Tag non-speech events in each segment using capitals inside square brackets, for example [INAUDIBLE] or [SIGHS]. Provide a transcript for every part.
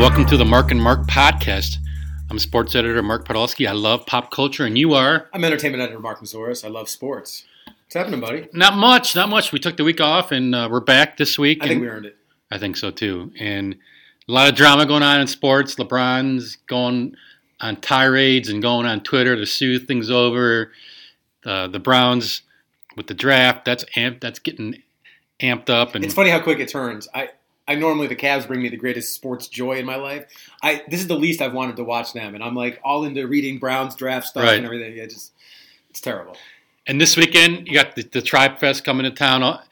welcome to the Mark and Mark podcast. I'm sports editor Mark Podolski. I love pop culture, and you are? I'm entertainment editor Mark Meszoros. I love sports. What's happening, buddy? Not much, not much. We took the week off, and uh, we're back this week. I think we earned it. I think so too. And a lot of drama going on in sports. LeBron's going on tirades and going on Twitter to soothe things over. Uh, the Browns with the draft. That's amp. That's getting amped up. And It's funny how quick it turns. I, I normally the Cavs bring me the greatest sports joy in my life. I this is the least I've wanted to watch them, and I'm like all into reading Browns draft stuff Right. and everything. Yeah, just it's terrible. And this weekend, you got the, the Tribe Fest coming to town. Uh,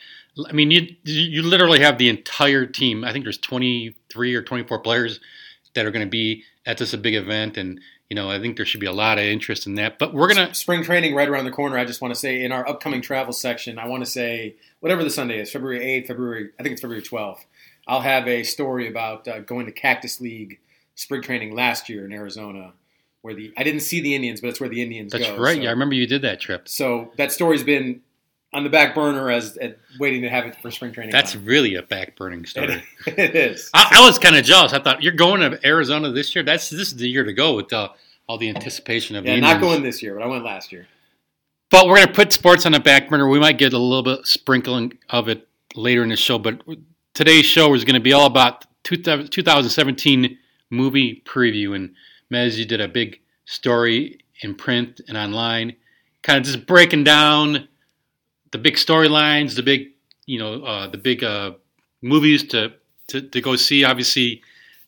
I mean, you you literally have the entire team. I think there's 23 or 24 players that are going to be at this big event, and you know, I think there should be a lot of interest in that. But we're gonna Spring training right around the corner. I just want to say in our upcoming travel section, I want to say whatever the Sunday is, February 8th, February I think it's February 12th. I'll have a story about uh, going to Cactus League spring training last year in Arizona, where the I didn't see the Indians, but it's where the Indians that's go. right. so- Yeah, I remember you did that trip. So that story's been on the back burner as, as waiting to have it for spring training. That's time. really a back burning [LAUGHS] story. it is. I, I was kind of jealous. I thought you're going to Arizona this year. That's this is the year to go with uh, all the anticipation of Yeah, the not Indians. going this year, but I went last year. But we're going to put sports on the back burner. We might get a little bit sprinkling of it later in the show. But today's show is going to be all about 2017 movie preview. And Mez, you did a big story in print and online, kind of just breaking down the big storylines, the big, you know, uh, the big uh, movies to, to to go see. Obviously,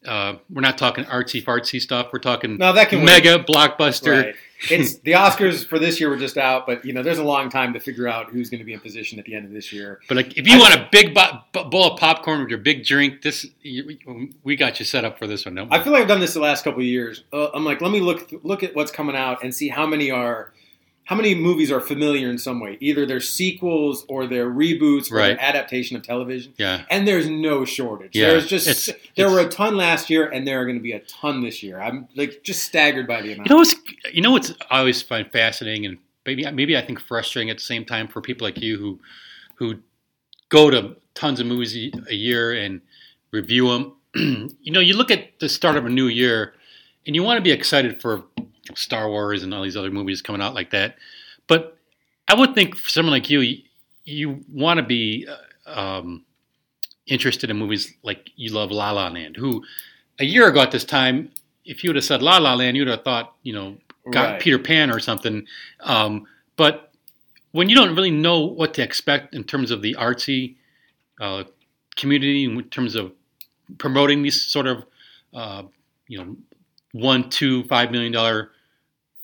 uh, we're not talking artsy fartsy stuff. We're talking No, that can wait. mega blockbuster. Right. It's [LAUGHS] the Oscars for this year were just out, but you know, there's a long time to figure out who's going to be in position at the end of this year. But like, if you I- want a big bo- bo- bowl of popcorn with your big drink, this you, we got you set up for this one. Don't? I feel like I've done this the last couple of years. Uh, I'm like, let me look look at what's coming out and see how many are how many movies are familiar in some way. Either they're sequels or they're reboots or Right. they're adaptation of television. yeah, And there's no shortage. Yeah, There's just it's- there it's- were a ton last year, and there are going to be a ton this year. I'm like just staggered by the amount. you know what's you know what's I always find fascinating and maybe maybe I think frustrating at the same time for people like you who who go to tons of movies a a year and review them. [CLEARS THROAT] you know, you look at the start of a new year and you want to be excited for Star Wars and all these other movies coming out like that. But I would think for someone like you, you, you want to be uh, um, interested in movies like you love La La Land. Who a year ago at this time, if you would have said La La Land, you'd have thought you know got Right. Peter Pan or something. Um, but when you don't really know what to expect in terms of the artsy uh, community, in terms of promoting these sort of uh, you know one, two, five million dollar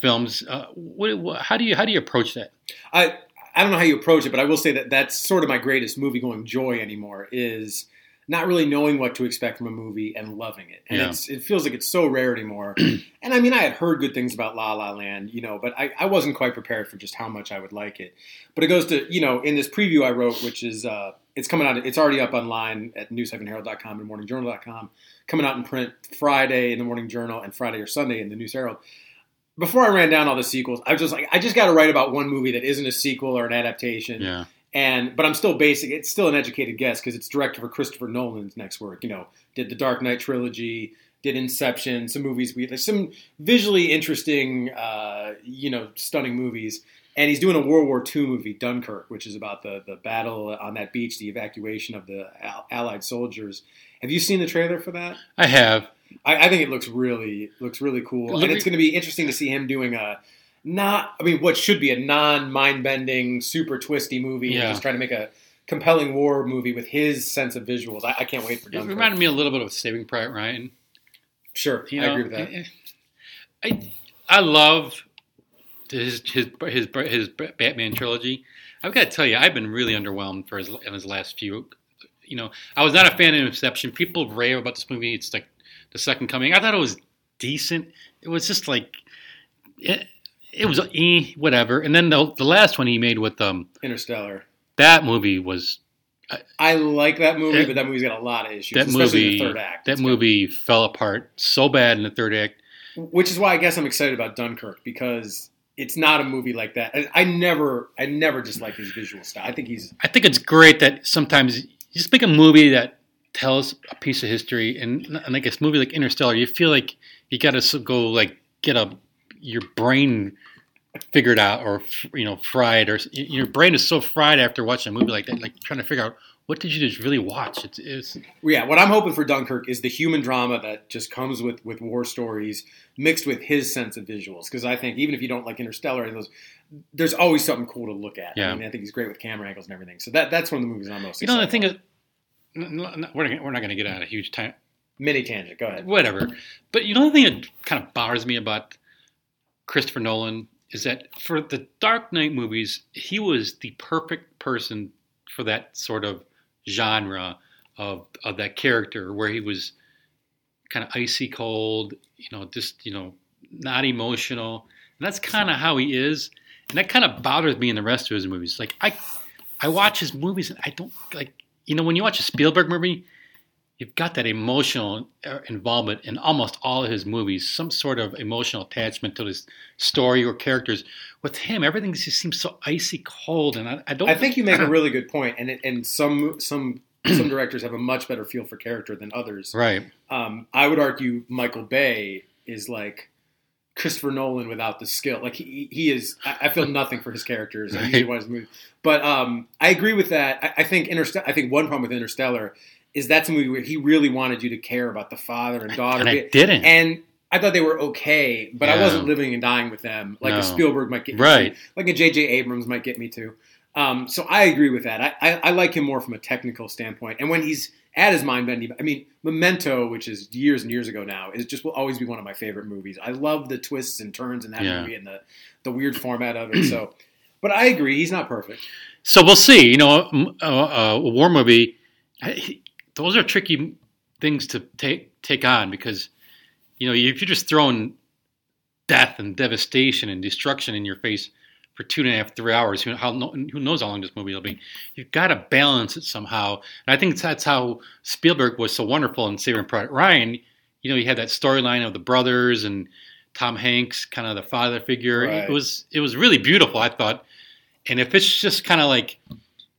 films, uh, what, what, how do you how do you approach that? I I don't know how you approach it, but I will say that that's sort of my greatest movie going joy anymore is not really knowing what to expect from a movie and loving it. And Yeah. it's, it feels like it's so rare anymore. [CLEARS THROAT] and I mean, I had heard good things about La La Land, you know, but I, I wasn't quite prepared for just how much I would like it. But it goes to, you know, in this preview I wrote, which is, uh, it's coming out, it's already up online at news-herald.com and morningjournal.com, coming out in print Friday in the Morning Journal and Friday or Sunday in the News Herald before I ran down all the sequels, I was just like, I just got to write about one movie that isn't a sequel or an adaptation. Yeah, And but I'm still basic. It's still an educated guess because it's directed for Christopher Nolan's next work. You know, did the Dark Knight trilogy, did Inception, some movies we there's some visually interesting, uh, you know, stunning movies. And he's doing a World War II movie, Dunkirk, which is about the the battle on that beach, the evacuation of the Al- Allied soldiers. Have you seen the trailer for that? I have. I, I think it looks really looks really cool, Look- and it's going to be interesting to see him doing a not. I mean, what should be a non mind bending, super twisty movie, Yeah. just trying to make a compelling war movie with his sense of visuals. I, I can't wait for It Dunkirk. reminded me a little bit of Saving Private Ryan. sure, You I know, agree with that. Eh, eh. I I love his his his his Batman trilogy. I've got to tell you, I've been really underwhelmed for his in his last few. You know, I was not a fan of Inception. People rave about this movie. It's like the Second Coming. I thought it was decent. It was just like it, it was eh, whatever. And then the the last one he made with um Interstellar. that movie was I like that movie, but that movie's got a lot of issues, that especially movie the third act. that It's movie fell apart so bad in the third act. which is why I guess I'm excited about Dunkirk because it's not a movie like that. I, I never, I never just like his visual style. I think he's I think it's great that sometimes you just make a movie that tells a piece of history, and, and I guess movie like Interstellar, you feel like you got to go like get a your brain figured out or you know fried or your brain is so fried after watching a movie like that, like trying to figure out what did you just really watch? It's, it's yeah. What I'm hoping for Dunkirk is the human drama that just comes with with war stories mixed with his sense of visuals. Because I think even if you don't like Interstellar and those, there's always something cool to look at. Yeah. I, mean, I think he's great with camera angles and everything. So that that's one of the movies I'm most. You know, the excited thing about. is, we're not, we're not going to get on a huge time, mini tangent. Go ahead. whatever. But you know, the thing that kind of bothers me about Christopher Nolan is that for the Dark Knight movies, he was the perfect person for that sort of genre of of that character, where he was kind of icy cold, you know, just you know, not emotional. And that's kind of how he is, and that kind of bothers me in the rest of his movies. Like I, I watch his movies and I don't like, you know, when you watch a Spielberg movie, you've got that emotional uh, involvement in almost all of his movies, some sort of emotional attachment to this story or characters. With him, everything just seems so icy cold, and I, I don't. I think you make a [CLEARS THROAT] really good point, and it, and some some some directors have a much better feel for character than others. right. Um, I would argue Michael Bay is like Christopher Nolan without the skill. Like he, he is. I, I feel nothing for his characters. I usually watch his movies, but um, I agree with that. I, I think Interstellar. I think one problem with Interstellar is that's a movie where he really wanted you to care about the father and daughter, And I didn't. and I thought they were okay, but I wasn't living and dying with them like No. a Spielberg might get me Right. like a J.J. Abrams might get me to. Um, so I agree with that. I, I, I like him more from a technical standpoint, and when he's at his mind bending, I mean, Memento, which is years and years ago now, is just will always be one of my favorite movies. I love the twists and turns in that Yeah. movie and the the weird format of it. So, [CLEARS THROAT] but I agree, he's not perfect. So we'll see. You know, a war movie. He- Those are tricky things to take take on because you know if you're just throwing death and devastation and destruction in your face for two and a half, three hours, who, how, who knows how long this movie will be? You've got to balance it somehow. And I think that's how Spielberg was so wonderful in Saving Private Ryan. You know, you had that storyline of the brothers and Tom Hanks, kind of the father figure. Right. It was it was really beautiful, I thought. And if it's just kind of like,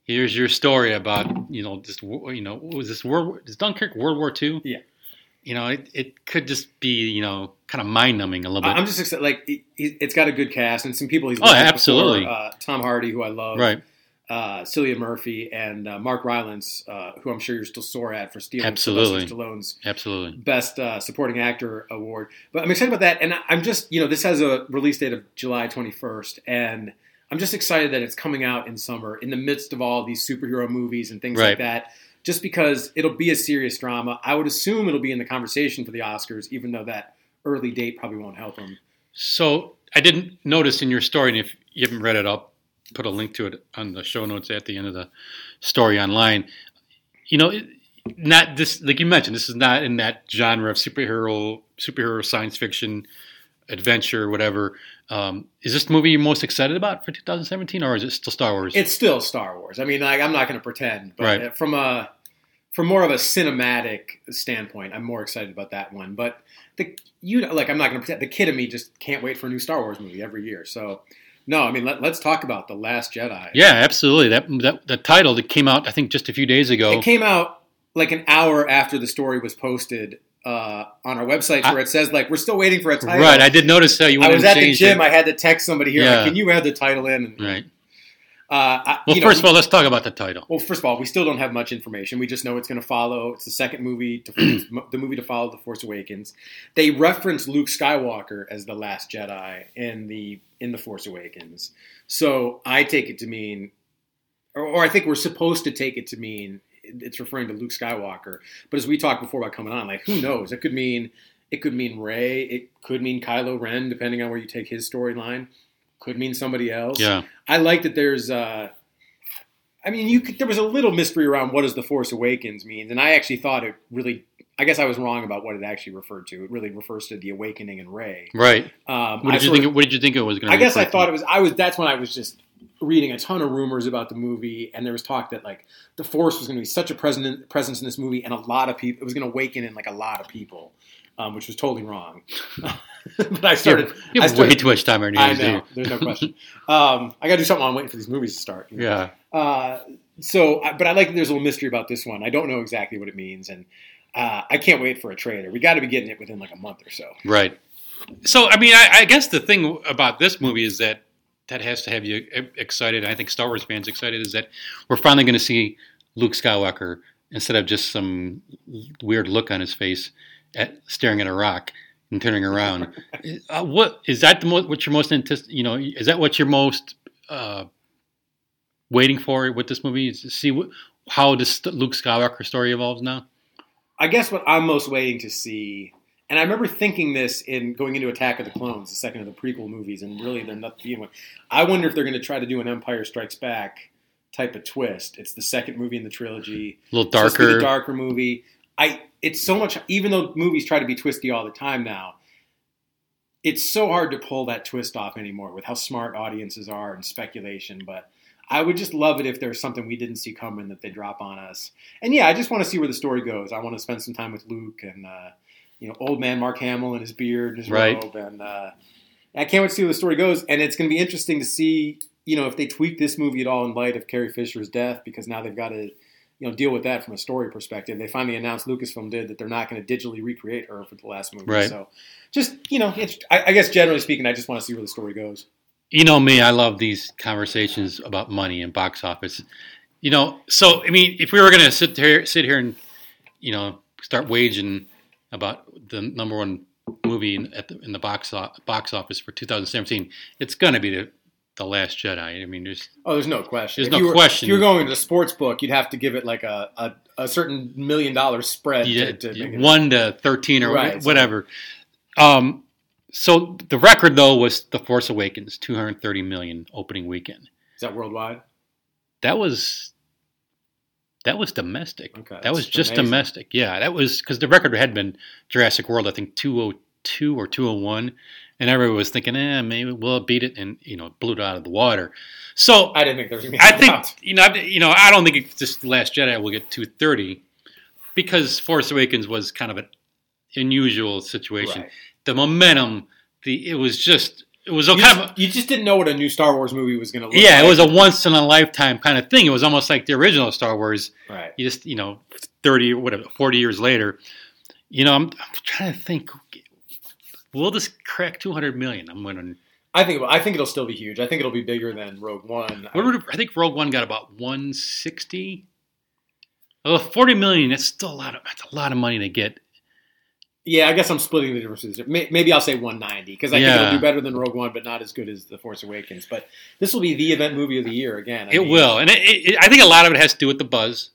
here's your story about you know this you know was this World is Dunkirk World War II? Yeah. You know, it, it could just be you know kind of mind numbing a little bit. I'm just excited. Like it, it's got a good cast and some people he's Oh, absolutely. before. Uh, Tom Hardy, who I love, right. uh, Cillian Murphy, and uh, Mark Rylance, uh, who I'm sure you're still sore at for stealing Absolutely. Sylvester Stallone's Absolutely. Best uh, Supporting Actor award. But I'm excited about that, and I'm just you know this has a release date of July 21st, and I'm just excited that it's coming out in summer in the midst of all these superhero movies and things Right. like that. Just because it'll be a serious drama, I would assume it'll be in the conversation for the Oscars, even though that early date probably won't help them. So I didn't notice in your story, and if you haven't read it, I'll put a link to it on the show notes at the end of the story online. You know, not this like you mentioned. This is not in that genre of superhero, superhero science fiction, adventure, whatever. Um, is this the movie you're most excited about for 2017, or is it still Star Wars? It's still Star Wars. I mean, like, I'm not going to pretend, but Right. from a from more of a cinematic standpoint, I'm more excited about that one. But the you know, like I'm not going to pretend. The kid in me just can't wait for a new Star Wars movie every year. So no, I mean let, us talk about the Last Jedi. yeah, absolutely. That that the title that came out, I think, just a few days ago. It came out like an hour after the story was posted uh, on our website, I- where it says like we're still waiting for a title. right, I did notice that you I was at the gym. it. I had to text somebody here. Yeah. Like, Can you add the title in? And, right. Uh, I, Well, you know, first of all, let's talk about the title. Well, first of all, we still don't have much information. We just know it's going to follow. It's the second movie, to, [CLEARS THROAT] the movie to follow the Force Awakens. They reference Luke Skywalker as the last Jedi in the in the Force Awakens. So I take it to mean, or, or I think we're supposed to take it to mean it's referring to Luke Skywalker. But as we talked before about coming on, like who knows? It could mean it could mean Rey. It could mean Kylo Ren, depending on where you take his storyline. Could mean somebody else. Yeah. I like that there's. Uh, I mean, you could, there was a little mystery around what does the Force Awakens mean, and I actually thought it really. I guess I was wrong about what it actually referred to. It really refers to the awakening in Rey. Right. Um, What I did you think? of- It, what did you think it was going to? Be? I guess I thought it was. I was. That's when I was just reading a ton of rumors about the movie, and there was talk that like the Force was going to be such a present, presence in this movie, and a lot of people. It was going to awaken in like a lot of people, um, which was totally wrong. [LAUGHS] but I started. You I have way too much time on your I hands, know. There's no question. um, I got to do something. while I'm waiting for these movies to start. you know? Yeah. Uh, so, but I like there's a little mystery about this one. I don't know exactly what it means, and uh, I can't wait for a trailer. We got to be getting it within like a month or so. Right. So, I mean, I, I guess the thing about this movie is that that has to have you excited. I think Star Wars fans excited is that we're finally going to see Luke Skywalker instead of just some weird look on his face at staring at a rock and turning around. [LAUGHS] uh, what is that? The most what you're most antici- You know, is that what you're most uh, waiting for with this movie? Is to see what, how this Luke Skywalker story evolves now? I guess what I'm most waiting to see, and I remember thinking this in going into Attack of the Clones, the second of the prequel movies, and really they're not the one. I wonder if they're going to try to do an Empire Strikes Back type of twist. It's the second movie in the trilogy. A little darker. the darker movie. I it's so much even though movies try to be twisty all the time now, it's so hard to pull that twist off anymore with how smart audiences are and speculation, but I would just love it if there's something we didn't see coming that they drop on us. And yeah, I just want to see where the story goes. I want to spend some time with Luke and uh, you know, old man Mark Hamill and his beard and his Right. robe and uh, I can't wait to see where the story goes and it's going to be interesting to see, you know, if they tweak this movie at all in light of Carrie Fisher's death because now they've got to you know deal with that from a story perspective. They finally announced Lucasfilm did that they're not going to digitally recreate her for the last movie. Right. So just you know, it's, I, I guess generally speaking, I just want to see where the story goes. you know me, I love these conversations about money and box office. You know, so I mean, if we were going to sit here, sit here and you know start waging about the number one movie in, at the, in the box box office for 2017, it's going to be the the Last Jedi. I mean, there's Oh, there's no question. There's If no you were, question. If you're going to the sports book, you'd have to give it like a, a, a certain million dollar spread yeah, to, to one to 13 or Right, so- whatever. Um, so the record though was The Force Awakens, 230 million opening weekend. Is that worldwide? That was that was domestic. Okay, that was just amazing. domestic. Yeah, that was because the record had been Jurassic World, I think 202 or 201, and everybody was thinking, eh, maybe we'll beat it, and you know, blew it out of the water. So I didn't think there was. Gonna be I think you know, I- you know, I don't think it's just Last Jedi will get 230 because Force Awakens was kind of an unusual situation. Right. The momentum, the it was just it was a You, kind just, of you just didn't know what a new Star Wars movie was going to look yeah, like. it was a once in a lifetime kind of thing. It was almost like the original Star Wars. right. You just you know, 30 or whatever, 40 years later, you know, I'm, I'm trying to think. Will this crack 200 million? I'm wondering. I think I think it'll still be huge. I think it'll be bigger than Rogue One. What would, I think Rogue One got about 160. Oh, 40 million. That's still a lot of that's a lot of money to get. Yeah, I guess I'm splitting the differences. Maybe I'll say 190 because I Yeah. think it'll do better than Rogue One, but not as good as The Force Awakens. But this will be the event movie of the year again. I it mean, will, and it, it, I think a lot of it has to do with the buzz.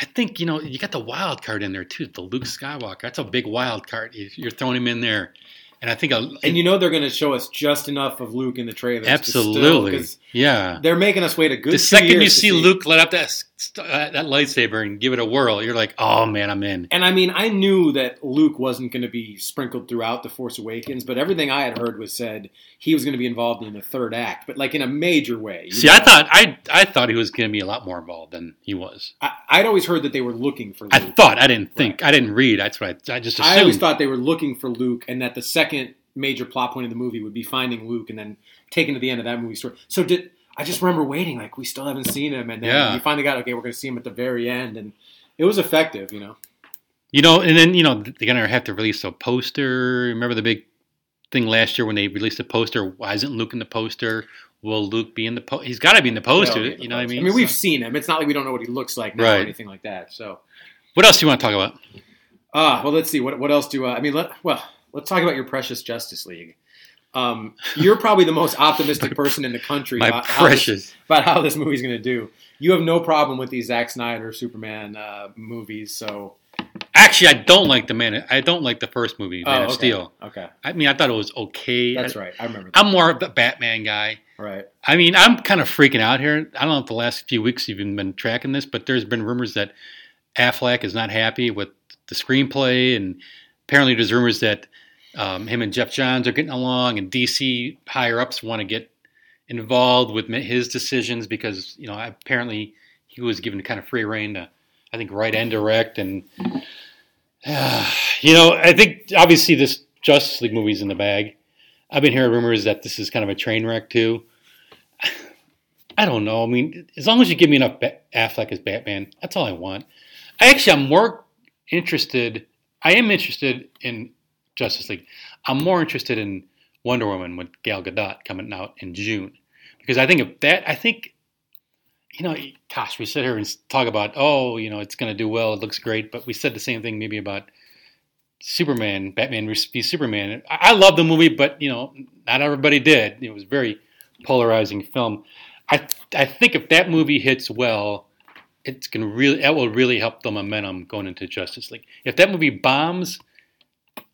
I think you know you got the wild card in there too. The Luke Skywalker. That's a big wild card. You're throwing him in there, and I think a, And you know they're going to show us just enough of Luke in the still- absolutely, yeah. they're making us wait a good. The second you to see Luke let up that uh, that lightsaber and give it a whirl, you're like, oh man, I'm in. And I mean, I knew that Luke wasn't going to be sprinkled throughout The Force Awakens, but everything I had heard was said he was going to be involved in the third act, but like in a major way. See, know? I thought I I thought he was going to be a lot more involved than he was. I, I'd always heard that they were looking for Luke. I thought I didn't think I didn't read. That's what I, I just assumed. I always thought they were looking for Luke, and that the second major plot point of the movie would be finding Luke and then taken to the end of that movie story. So did I just remember waiting like we still haven't seen him, and then Yeah. you finally got okay, we're going to see him at the very end, and it was effective, you know. You know, and then you know they're gonna have to release a poster. Remember the big thing last year when they released a poster? Why isn't Luke in the poster? Will Luke be in the poster? He's got to be in the poster. In the you know what I mean? I mean, we've So- seen him. It's not like we don't know what he looks like now Right. or anything like that. So, what else do you want to talk about? ah, well, let's see. What what else do uh, I mean? Let, well, let's talk about your precious Justice League. Um, you're probably the most optimistic person in the country My about how, this, about how this movie's going to do. You have no problem with these Zack Snyder Superman uh, movies, so Actually, I don't like the man. I don't like the first movie, Man Oh, of okay. Steel. Okay, I mean, I thought it was okay. that's right. I remember. That. I'm more of the Batman guy. right. I mean, I'm kind of freaking out here. I don't know if the last few weeks you've been tracking this, but there's been rumors that Affleck is not happy with the screenplay, and apparently there's rumors that um, him and Geoff Johns are getting along, and DC higher ups want to get involved with his decisions because you know apparently he was given kind of free reign to, I think, write and direct, and [SIGHS] you know I think obviously this Justice League movie's in the bag. I've been hearing rumors that this is kind of a train wreck too. [SIGHS] I don't know. I mean, as long as you give me enough ba- Affleck as Batman, that's all I want. I actually, I'm more interested. I am interested in Justice League. I'm more interested in Wonder Woman with Gal Gadot coming out in June because I think if that, I think, you know, gosh, we sit here and talk about, oh, you know, it's going to do well, it looks great, but we said the same thing maybe about Superman, Batman v Superman. I, I love the movie, but you know, not everybody did. It was a very polarizing film. I I think if that movie hits well, it's gonna really that will really help the momentum going into Justice League. If that movie bombs,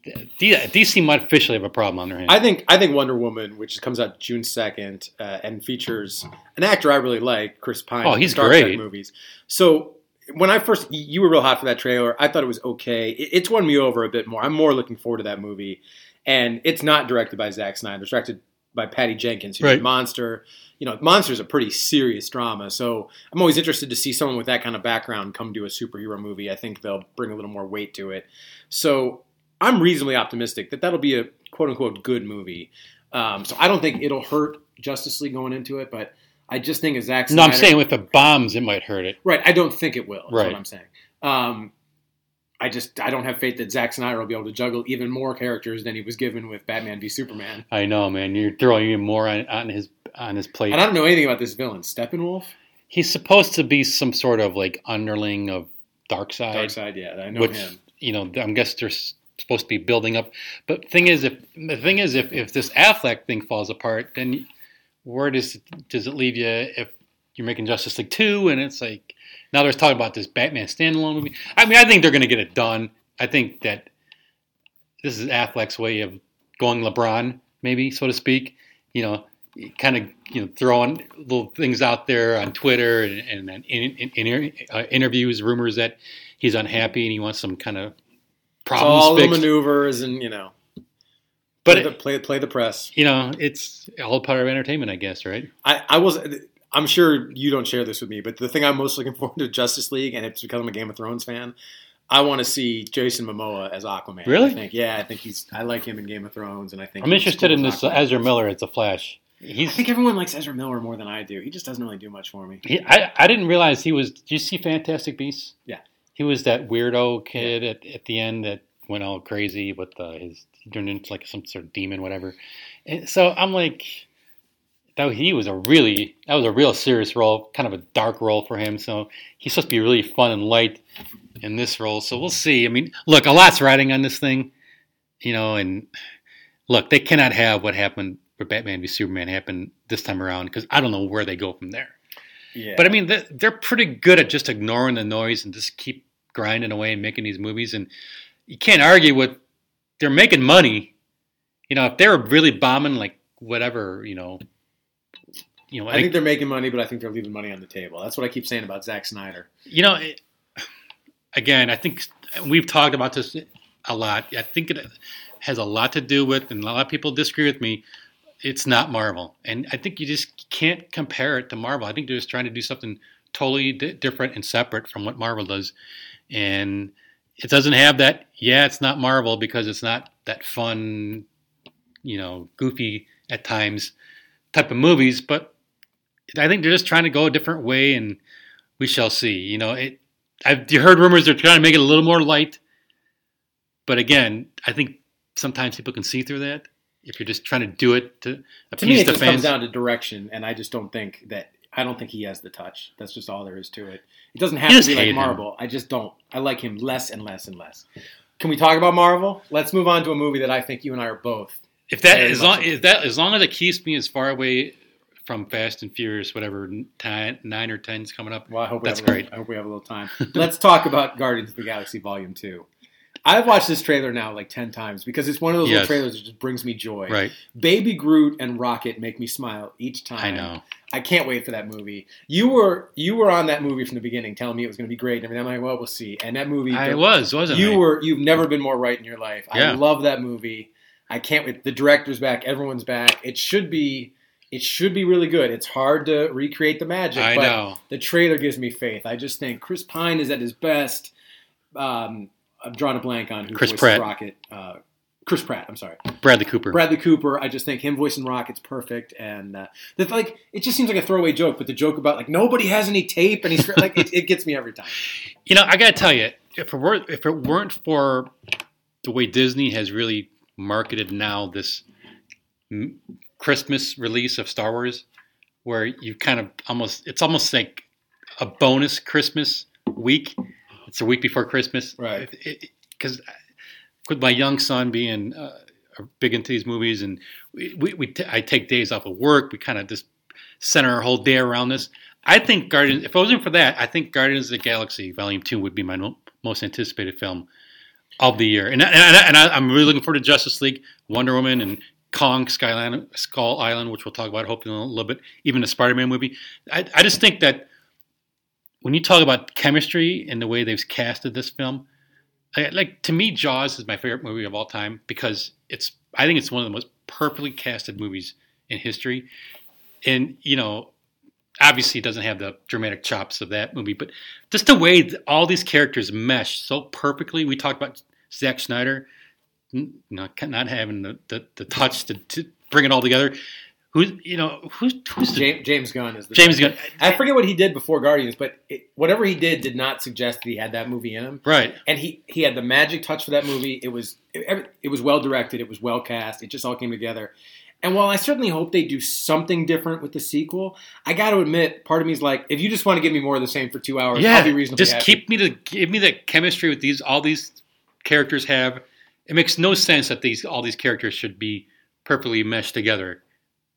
DC might officially have a problem on their hands. I think I think Wonder Woman, which comes out June second, uh, and features an actor I really like, Chris Pine. Oh, he's Star great. Trek movies. So when I first, you were real hot for that trailer. I thought it was okay. It, it's won me over a bit more. I'm more looking forward to that movie, and it's not directed by Zack Snyder. It's directed by Patty Jenkins, who Right. did Monster. You know, Monster's a pretty serious drama, so I'm always interested to see someone with that kind of background come do a superhero movie. I think they'll bring a little more weight to it. So I'm reasonably optimistic that that'll be a quote unquote good movie. Um, so I don't think it'll hurt Justice League going into it, but I just think as Zack no, I'm saying with the bombs, it might hurt it. right. I don't think it will. Right. what I'm saying. Um, I just I don't have faith that Zack Snyder will be able to juggle even more characters than he was given with Batman v Superman. I know, man. You're throwing even more on, on his on his plate. And I don't know anything about this villain, Steppenwolf. He's supposed to be some sort of like underling of Darkseid. Darkseid, yeah, I know which him. you know I guess they're s- supposed to be building up. But thing is, if the thing is, if, if this Affleck thing falls apart, then where does does it leave you if you're making Justice League two and it's like now there's talking about this Batman standalone movie. I mean, I think they're going to get it done. I think that this is Affleck's way of going LeBron, maybe so to speak. You know, kind of you know throwing little things out there on Twitter and, and, and uh, interviews, rumors that he's unhappy and he wants some kind of problems all fixed. maneuvers and you know, But play, the, play play the press. you know, it's all part of entertainment, I guess, right? I, I was. I'm sure you don't share this with me, but the thing I'm most looking [LAUGHS] forward to Justice League, and it's because I'm a Game of Thrones fan. I want to see Jason Momoa as Aquaman. Really? I think, yeah, I think he's. I like him in Game of Thrones, and I think I'm interested in this Aquaman. Ezra Miller as a Flash. I think everyone likes Ezra Miller more than I do. He just doesn't really do much for me. he, I I didn't realize he was. Did you see Fantastic Beasts? Yeah. He was that weirdo kid at, at the end that went all crazy with uh, his turned into like some sort of demon, whatever. And so I'm like, that he was a really that was a real serious role, kind of a dark role for him. So he's supposed to be really fun and light in this role. So we'll see. I mean, look, a lot's riding on this thing, you know, and look, they cannot have what happened with Batman v Superman happen this time around because I don't know where they go from there. Yeah, But I mean, they're, they're pretty good at just ignoring the noise and just keep grinding away and making these movies. And you can't argue with they're making money. You know, if they were really bombing like whatever, you know, you know, I think they're making money, but I think they're leaving money on the table. That's what I keep saying about Zack Snyder. you know, it- again, I think we've talked about this a lot. I think it has a lot to do with, and a lot of people disagree with me. It's not Marvel, and I think you just can't compare it to Marvel. I think they're just trying to do something totally di- different and separate from what Marvel does, and it doesn't have that. Yeah, it's not Marvel because it's not that fun, you know, goofy at times type of movies. But I think they're just trying to go a different way, and we shall see. You know, it. I've you heard rumors they're trying to make it a little more light, but again, I think sometimes people can see through that if you're just trying to do it to appease To me, it the just comes down to direction, and I just don't think that. I don't think he has the touch. That's just all there is to it. It doesn't have You to be like hate him. Marvel. I just don't. I like him less and less and less. Can we talk about Marvel? Let's move on to a movie that I think you and I are both. If that as long as that as long as it keeps me as far away from Fast and Furious, whatever nine, or ten is coming up. Well, I hope That's a little- great. I hope we have a little time. [LAUGHS] Let's talk about Guardians of the Galaxy Volume Two. I've watched this trailer now like ten times because it's one of those Yes. little trailers that just brings me joy. Right, Baby Groot and Rocket make me smile each time. I know. I can't wait for that movie. You were you were on that movie from the beginning, telling me it was going to be great and everything. I'm like, well, we'll see. And that movie, I was, wasn't you I? were you've never been more right in your life. I love that movie. I can't wait. The director's back. Everyone's back. It should be. It should be really good. It's hard to recreate the magic. I but know. The trailer gives me faith. I just think Chris Pine is at his best. Um, I've drawn a blank on who Chris voices Pratt. Rocket. Uh, Chris Pratt. I'm sorry, Bradley Cooper. Bradley Cooper. I just think him voicing Rocket's perfect, and uh, that's like it just seems like a throwaway joke, but the joke about like nobody has any tape, and he's like it, it gets me every time. [LAUGHS] You know, I gotta tell you, if it weren't if it weren't for the way Disney has really marketed now this Christmas release of Star Wars, where you kind of almost it's almost like a bonus Christmas week. It's a week before Christmas, Right. Because with my young son being uh, big into these movies, and we, we, we t- I take days off of work, we kind of just center our whole day around this. I think Guardians. If it wasn't for that, I think Guardians of the Galaxy Volume Two would be my no, most anticipated film of the year. And and, and I, I'm really looking forward to Justice League, Wonder Woman, and Kong Skyline, Skull Island, which we'll talk about hopefully in a little bit. Even the Spider-Man movie. I, I just think that when you talk about chemistry and the way they've casted this film, I, like to me, Jaws is my favorite movie of all time because it's. I think it's one of the most perfectly casted movies in history, and you know, obviously it doesn't have the dramatic chops of that movie, but just the way all these characters mesh so perfectly. We talked about Zack Snyder, not not having the, the, the touch to, to bring it all together. Who's you know who's who's the, James, James Gunn is the James Gunn? I forget what he did before Guardians, but it, whatever he did did not suggest that he had that movie in him. Right. And he he had the magic touch for that movie. It was it, it was well directed. It was well cast. It just all came together. And while I certainly hope they do something different with the sequel, I got to admit, part of me is like, if you just want to give me more of the same for two hours, Yeah, I'll be reasonably just happy. keep me to give me the chemistry with these all these characters have. It makes no sense that these all these characters should be perfectly meshed together.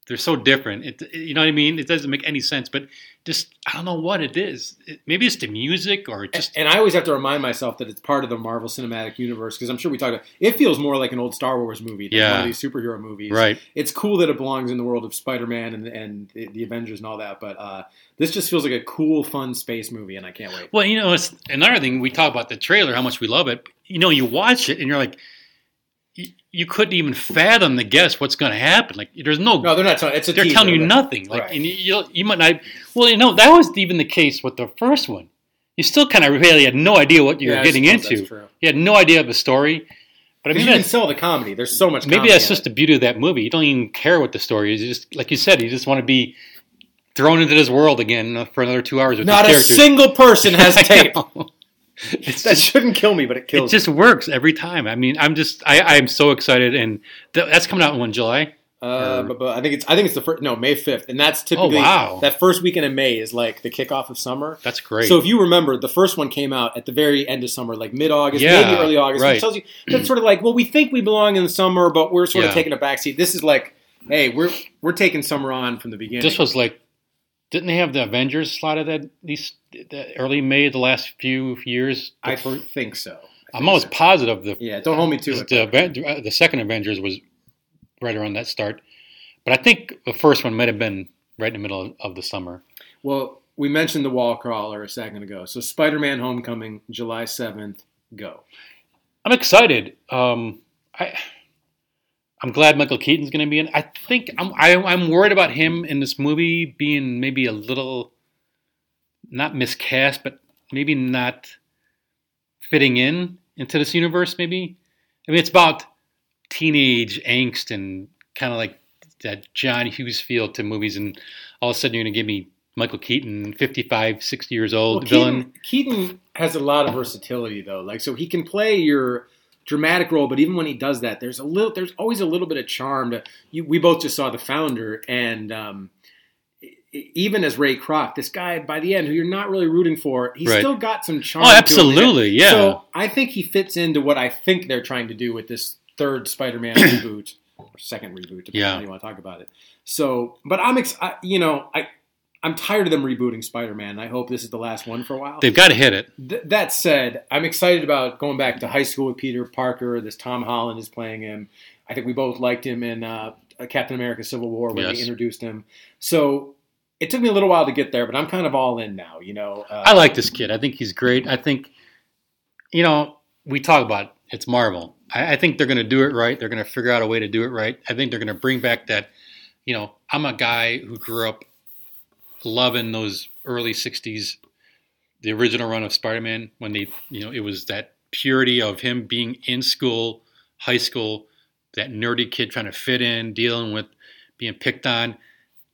They're so different. It, you know what I mean? It doesn't make any sense. But just I don't know what it is. It, maybe it's the music or just and I always have to remind myself that it's part of the Marvel Cinematic Universe because I'm sure we talked about it. feels more like an old Star Wars movie than one of these superhero movies. right. It's cool that it belongs in the world of Spider-Man and, and the the Avengers and all that, but uh, this just feels like a cool, fun space movie, and I can't wait. Well, you know, it's another thing. We talk about the trailer, how much we love it. You know, you watch it and you're like, you, couldn't even fathom the guess what's going to happen. Like, there's no No, they're not telling. It's a they're teaser, telling you nothing. Like, Right. and you, you you might not. Well, you know, that was even the case with the first one. You still kind of really had no idea what you Yeah, were getting into. that's true. You had no idea of the story. But I mean, you can sell the comedy. There's so much. maybe comedy that's just the beauty of that movie. You don't even care what the story is. You just, like you said, you just want to be thrown into this world again uh, for another two hours with not a characters. single person [LAUGHS] has tape. It's that just, shouldn't kill me, but it kills. it just works every time. I mean, I'm just I I'm so excited, and th- that's coming out in one July. me. Uh, but, but I think it's. I think it's the first. No, May fifth, and that's typically Oh, wow. that first weekend in May is like the kickoff of summer. That's great. So if you remember, the first one came out at the very end of summer, like mid August, Yeah, maybe early August. right. It tells you that's sort of like, well, we think we belong in the summer, but we're sort Yeah. of taking a backseat. This is like, hey, we're we're taking summer on from the beginning. this was like, didn't they have the Avengers slotted at that? these the early May the last few years? I think so. I I'm almost so. positive the Yeah, don't hold me to it. the, uh, the second Avengers was right around that start, but I think the first one might have been right in the middle of, of the summer. Well, we mentioned the wall crawler a second ago. So Spider-Man: Homecoming, July seventh, go. I'm excited. Um, I I'm glad Michael Keaton's going to be in. I think I'm I, I'm worried about him in this movie being maybe a little not miscast, but maybe not fitting in into this universe. Maybe I mean it's about teenage angst and kind of like that John Hughes feel to movies, and all of a sudden you're going to give me Michael Keaton, 55, 60 years old Well, villain. Keaton, Keaton has a lot of versatility though. Like so he can play your dramatic role, but even when he does that, there's a little there's always a little bit of charm to you we both just saw the founder and um even as Ray Kroc, this guy by the end who you're not really rooting for, he's Right. still got some charm. Oh, to absolutely, yeah. So I think he fits into what I think they're trying to do with this third Spider-Man [CLEARS THROAT] reboot or second reboot, depending Yeah. on how you want to talk about it. So, but I'm, ex- I, you know, I I'm tired of them rebooting Spider-Man. I hope this is the last one for a while. They've got to hit it. Th- that said, I'm excited about going back to high school with Peter Parker. This Tom Holland is playing him. I think we both liked him in uh, Captain America: Civil War when Yes. they introduced him. So it took me a little while to get there, but I'm kind of all in now. You know, uh, I like this kid. I think he's great. I think, you know, we talk about it's Marvel. I, I think they're going to do it right. They're going to figure out a way to do it right. I think they're going to bring back that. You know, I'm a guy who grew up loving those early '60s, the original run of Spider-Man when they, you know, it was that purity of him being in school, high school, that nerdy kid trying to fit in, dealing with being picked on.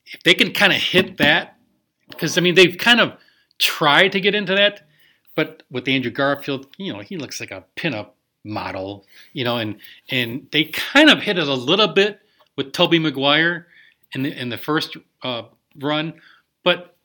If they can kind of hit that, because I mean they've kind of tried to get into that, but with Andrew Garfield, you know, he looks like a pinup model, you know, and and they kind of hit it a little bit with Tobey Maguire in the in the first uh, run, but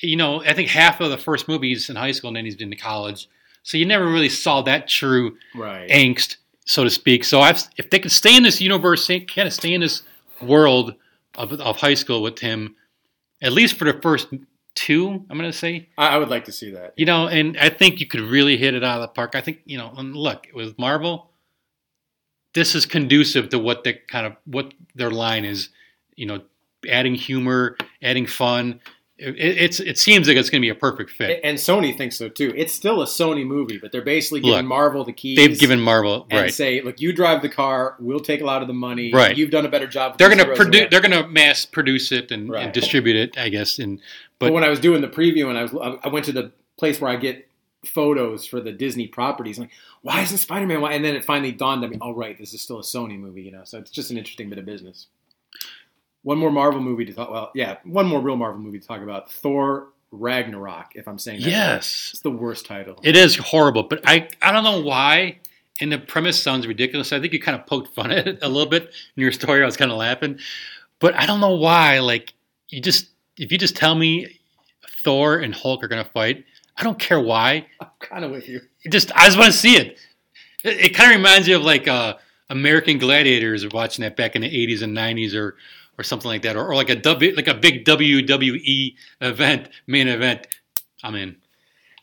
you know, I think half of the first movies in high school, and then he's been to college, so you never really saw that true Right. angst, so to speak. So I've, if they can stay in this universe, kind of stay in this world of, of high school with him, at least for the first two, I'm going to say, I, I would like to see that. you know, and I think you could really hit it out of the park. I think, you know, and look, with Marvel, this is conducive to what the kind of what their line is, you know, adding humor, adding fun. It, it's it seems like it's going to be a perfect fit. And Sony thinks so too. It's still a Sony movie, but they're basically giving Look, Marvel the keys. They've given Marvel and right. say, "Look, you drive the car. We'll take a lot of the money. Right. You've done a better job." They're going to heroes than we produce. They're going to mass produce it and, Right. and distribute it, I guess. And But, but when I was doing the preview and I was, I went to the place where I get photos for the Disney properties. I'm like, why isn't Spider Man? And then it finally dawned on me. Oh, right, this is still a Sony movie, you know. So it's just an interesting bit of business. One more Marvel movie to talk. Well, yeah, one more real Marvel movie to talk about. Thor Ragnarok. If I'm saying that right. yes, it's the worst title. It is horrible, but I I don't know why. And the premise sounds ridiculous. I think you kind of poked fun at it a little bit in your story. I was kind of laughing, but I don't know why. Like you just if you just tell me Thor and Hulk are going to fight, I don't care why. I'm kind of with you. It just I just want to see it. It, it kind of reminds you of like uh, American Gladiators, watching that back in the '80s and '90s, or or something like that, or, or like a W like a big WWE event, main event. I'm in.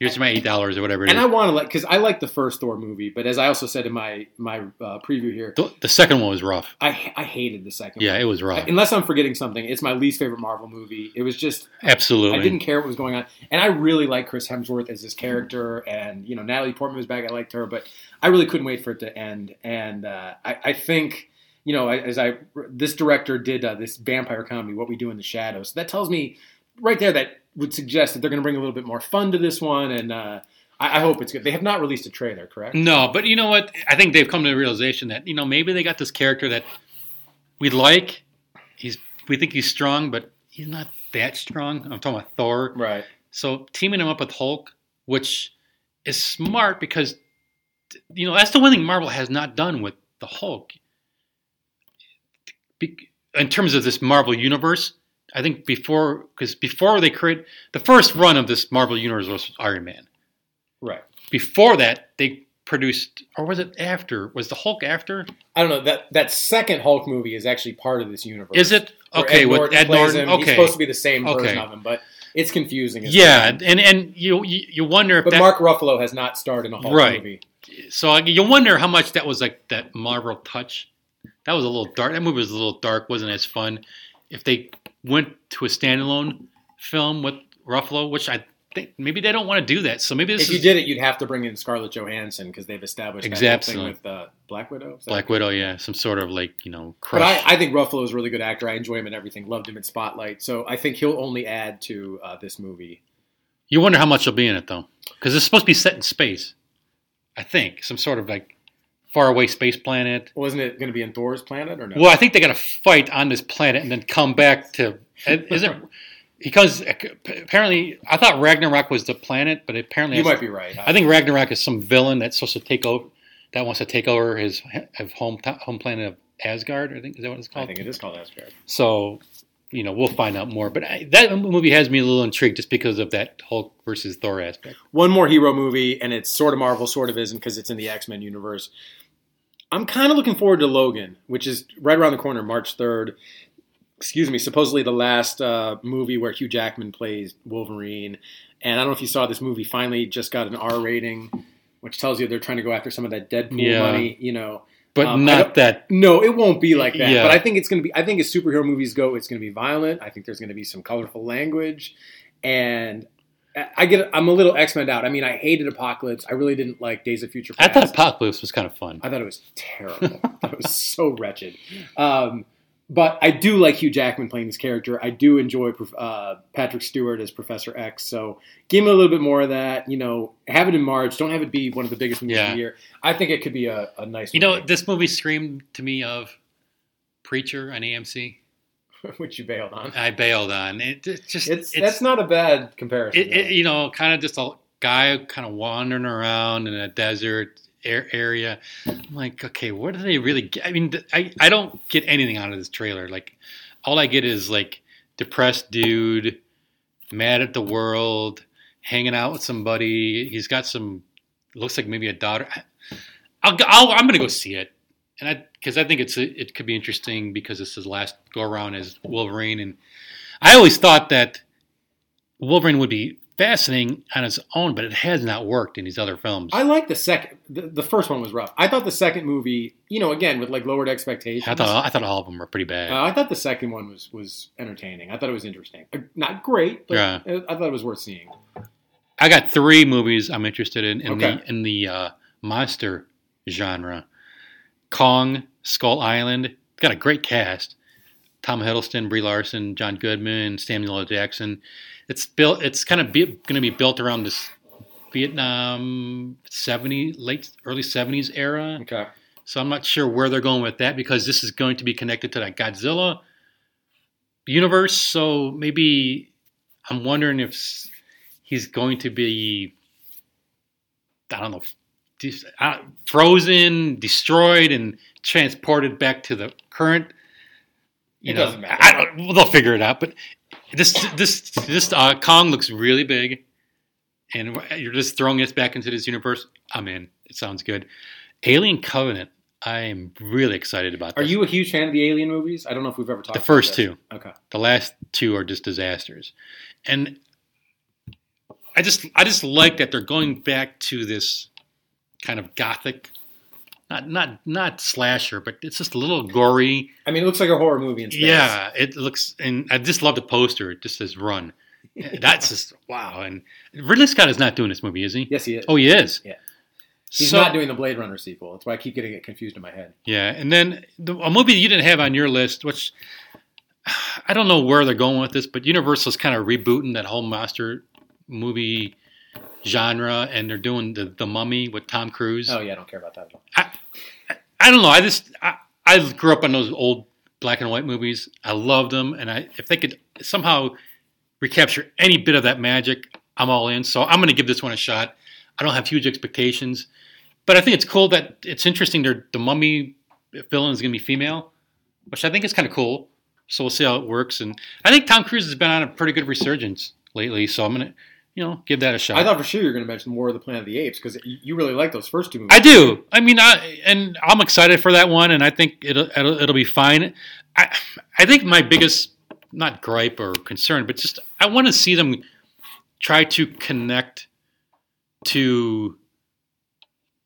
Here's my eight dollars or whatever it is. And I want to like because I like the first Thor movie, but as I also said in my my uh, preview here, The, the second one was rough. I I hated the second. Yeah, one. it was rough. Unless I'm forgetting something, it's my least favorite Marvel movie. It was just Absolutely. I didn't care what was going on, and I really like Chris Hemsworth as his character, and you know Natalie Portman was back. I liked her, but I really couldn't wait for it to end. And uh, I, I think you know as I this director did uh, this vampire comedy, What We Do in the Shadows. So that tells me right there that would suggest that they're going to bring a little bit more fun to this one, and uh, I, I hope it's good. They have not released a trailer, correct? No, but you know what? I think they've come to the realization that you know maybe they got this character that we like. He's we think he's strong, but he's not that strong. I'm talking about Thor. Right. So teaming him up with Hulk, which is smart because you know that's the one thing Marvel has not done with the Hulk. Be- In terms of this Marvel universe, I think before because before they create the first run of this Marvel universe was Iron Man. Right. Before that, they produced, or was it after? Was the Hulk after? I don't know that that second Hulk movie is actually part of this universe. Is it okay Ed with Ed Norton? him. He's Okay, supposed to be the same Okay. version of him, but it's confusing. as yeah, well. and and you you, you wonder if But that. Mark Ruffalo has not starred in a Hulk Right. movie. so you wonder how much that was like that Marvel touch. That was a little dark. That movie was a little dark. wasn't as fun. If they went to a standalone film with Ruffalo, which I think maybe they don't want to do that. So maybe this If you is did it, you'd have to bring in Scarlett Johansson because they've established that Exactly. thing with uh, Black Widow. Black Widow. Yeah, some sort of like you know But. I, I think Ruffalo is a really good actor. I enjoy him in everything. Loved him in Spotlight. So I think he'll only add to uh, this movie. You wonder how much he'll be in it though, because it's supposed to be set in space. I think some sort of like faraway space planet. Wasn't it going to be in Thor's planet or no? Well, I think they got to fight on this planet and then come back to. Is it because apparently I thought Ragnarok was the planet, but apparently you might be right. I think Ragnarok is some villain that's supposed to take over that wants to take over his his home home planet of Asgard. I think is that what it's called. I think it is called Asgard. So, you know, we'll find out more. But I, that movie has me a little intrigued just because of that Hulk versus Thor aspect. One more hero movie, and it's sort of Marvel, sort of isn't because it's in the X Men universe. I'm kind of looking forward to Logan, which is right around the corner, March 3rd. Excuse me, supposedly the last uh, movie where Hugh Jackman plays Wolverine. And I don't know if you saw this movie finally just got an R rating, which tells you they're trying to go after some of that Deadpool Yeah. money, you know. But Um, not that. No, it won't be like that. Yeah. But I think it's going to be. I think as superhero movies go, it's going to be violent. I think there's going to be some colorful language, and I- get. I'm a little X Men out. I mean, I hated Apocalypse. I really didn't like Days of Future I thought Apocalypse was kind of fun. I thought it was terrible. [LAUGHS] It was so wretched. Um, but I do like Hugh Jackman playing this character. I do enjoy uh, Patrick Stewart as Professor X. So give me a little bit more of that. You know, have it in March. Don't have it be one of the biggest movies Yeah. of the year. I think it could be a, a nice. You know, this movie screamed to me of Preacher on AMC. [LAUGHS] which you bailed on. I bailed on it. it just It's, that's not a bad comparison. it, it, you know, kind of just a guy kind of wandering around in a desert area. I'm like, okay, what do they really get? I mean, I, I don't get anything out of this trailer. Like, all I get is like depressed dude, mad at the world, hanging out with somebody. He's got some, looks like maybe a daughter. I'll, I'll I'm gonna go see it, and I because I think it's it could be interesting because this is last go around as Wolverine, and I always thought that Wolverine would be fascinating on its own, but it has not worked in these other films. I like the second. The, the first one was rough. I thought the second movie, you know, again with like lowered expectations. I thought I thought all of them were pretty bad. Uh, I thought the second one was was entertaining. I thought it was interesting. Uh, Not great, but Yeah. I I thought it was worth seeing. I got three movies I'm interested in in Okay. the in the uh, monster genre. Kong, Skull Island. It's got a great cast. Tom Hiddleston, Brie Larson, John Goodman, Samuel L. Jackson. It's built. It's kind of be, going to be built around this Vietnam 70 late early 70s era. Okay. So I'm not sure where they're going with that because this is going to be connected to that Godzilla universe. So maybe I'm wondering if he's going to be, I don't know, dis- uh, frozen, destroyed, and transported back to the current. You It know, doesn't matter. I don't, well, they'll figure it out. But this this this uh, Kong looks really big, and you're just throwing us back into this universe. I'm in. It sounds good. Alien Covenant. I am really excited about. That. Are this. you a huge fan of the Alien movies? I don't know if we've ever talked. The first two. Okay. The last two are just disasters, and I just I just like that they're going back to this kind of gothic, not not not slasher, but it's just a little gory. I mean, it looks like a horror movie in space. Yeah, it looks, and I just love the poster. It just says "Run." [LAUGHS] That's just wow. And Ridley Scott is not doing this movie, is he? Yes, he is. Oh, he is. Yeah. He's So- not doing the Blade Runner sequel. That's why I keep getting it confused in my head. Yeah, and then the, a movie you didn't have on your list, which [SIGHS] I don't know where they're going with this, but Universal's kind of rebooting that whole monster movie genre, and they're doing the the Mummy with Tom Cruise. Oh yeah, I don't care about that at all. I, I don't know. I just I, I grew up on those old black and white movies. I loved them, and I if they could somehow recapture any bit of that magic, I'm all in. So I'm going to give this one a shot. I don't have huge expectations, but I think it's cool that it's interesting. They're, the mummy villain is going to be female, which I think is kind of cool. So we'll see how it works. And I think Tom Cruise has been on a pretty good resurgence lately. So I'm going to, you know, give that a shot. I thought for sure you were going to mention War of the Planet of the Apes because you really like those first two movies. I do. I mean, I and I'm excited for that one, and I think it'll it'll, it'll be fine. I I think my biggest not gripe or concern, but just I want to see them try to connect to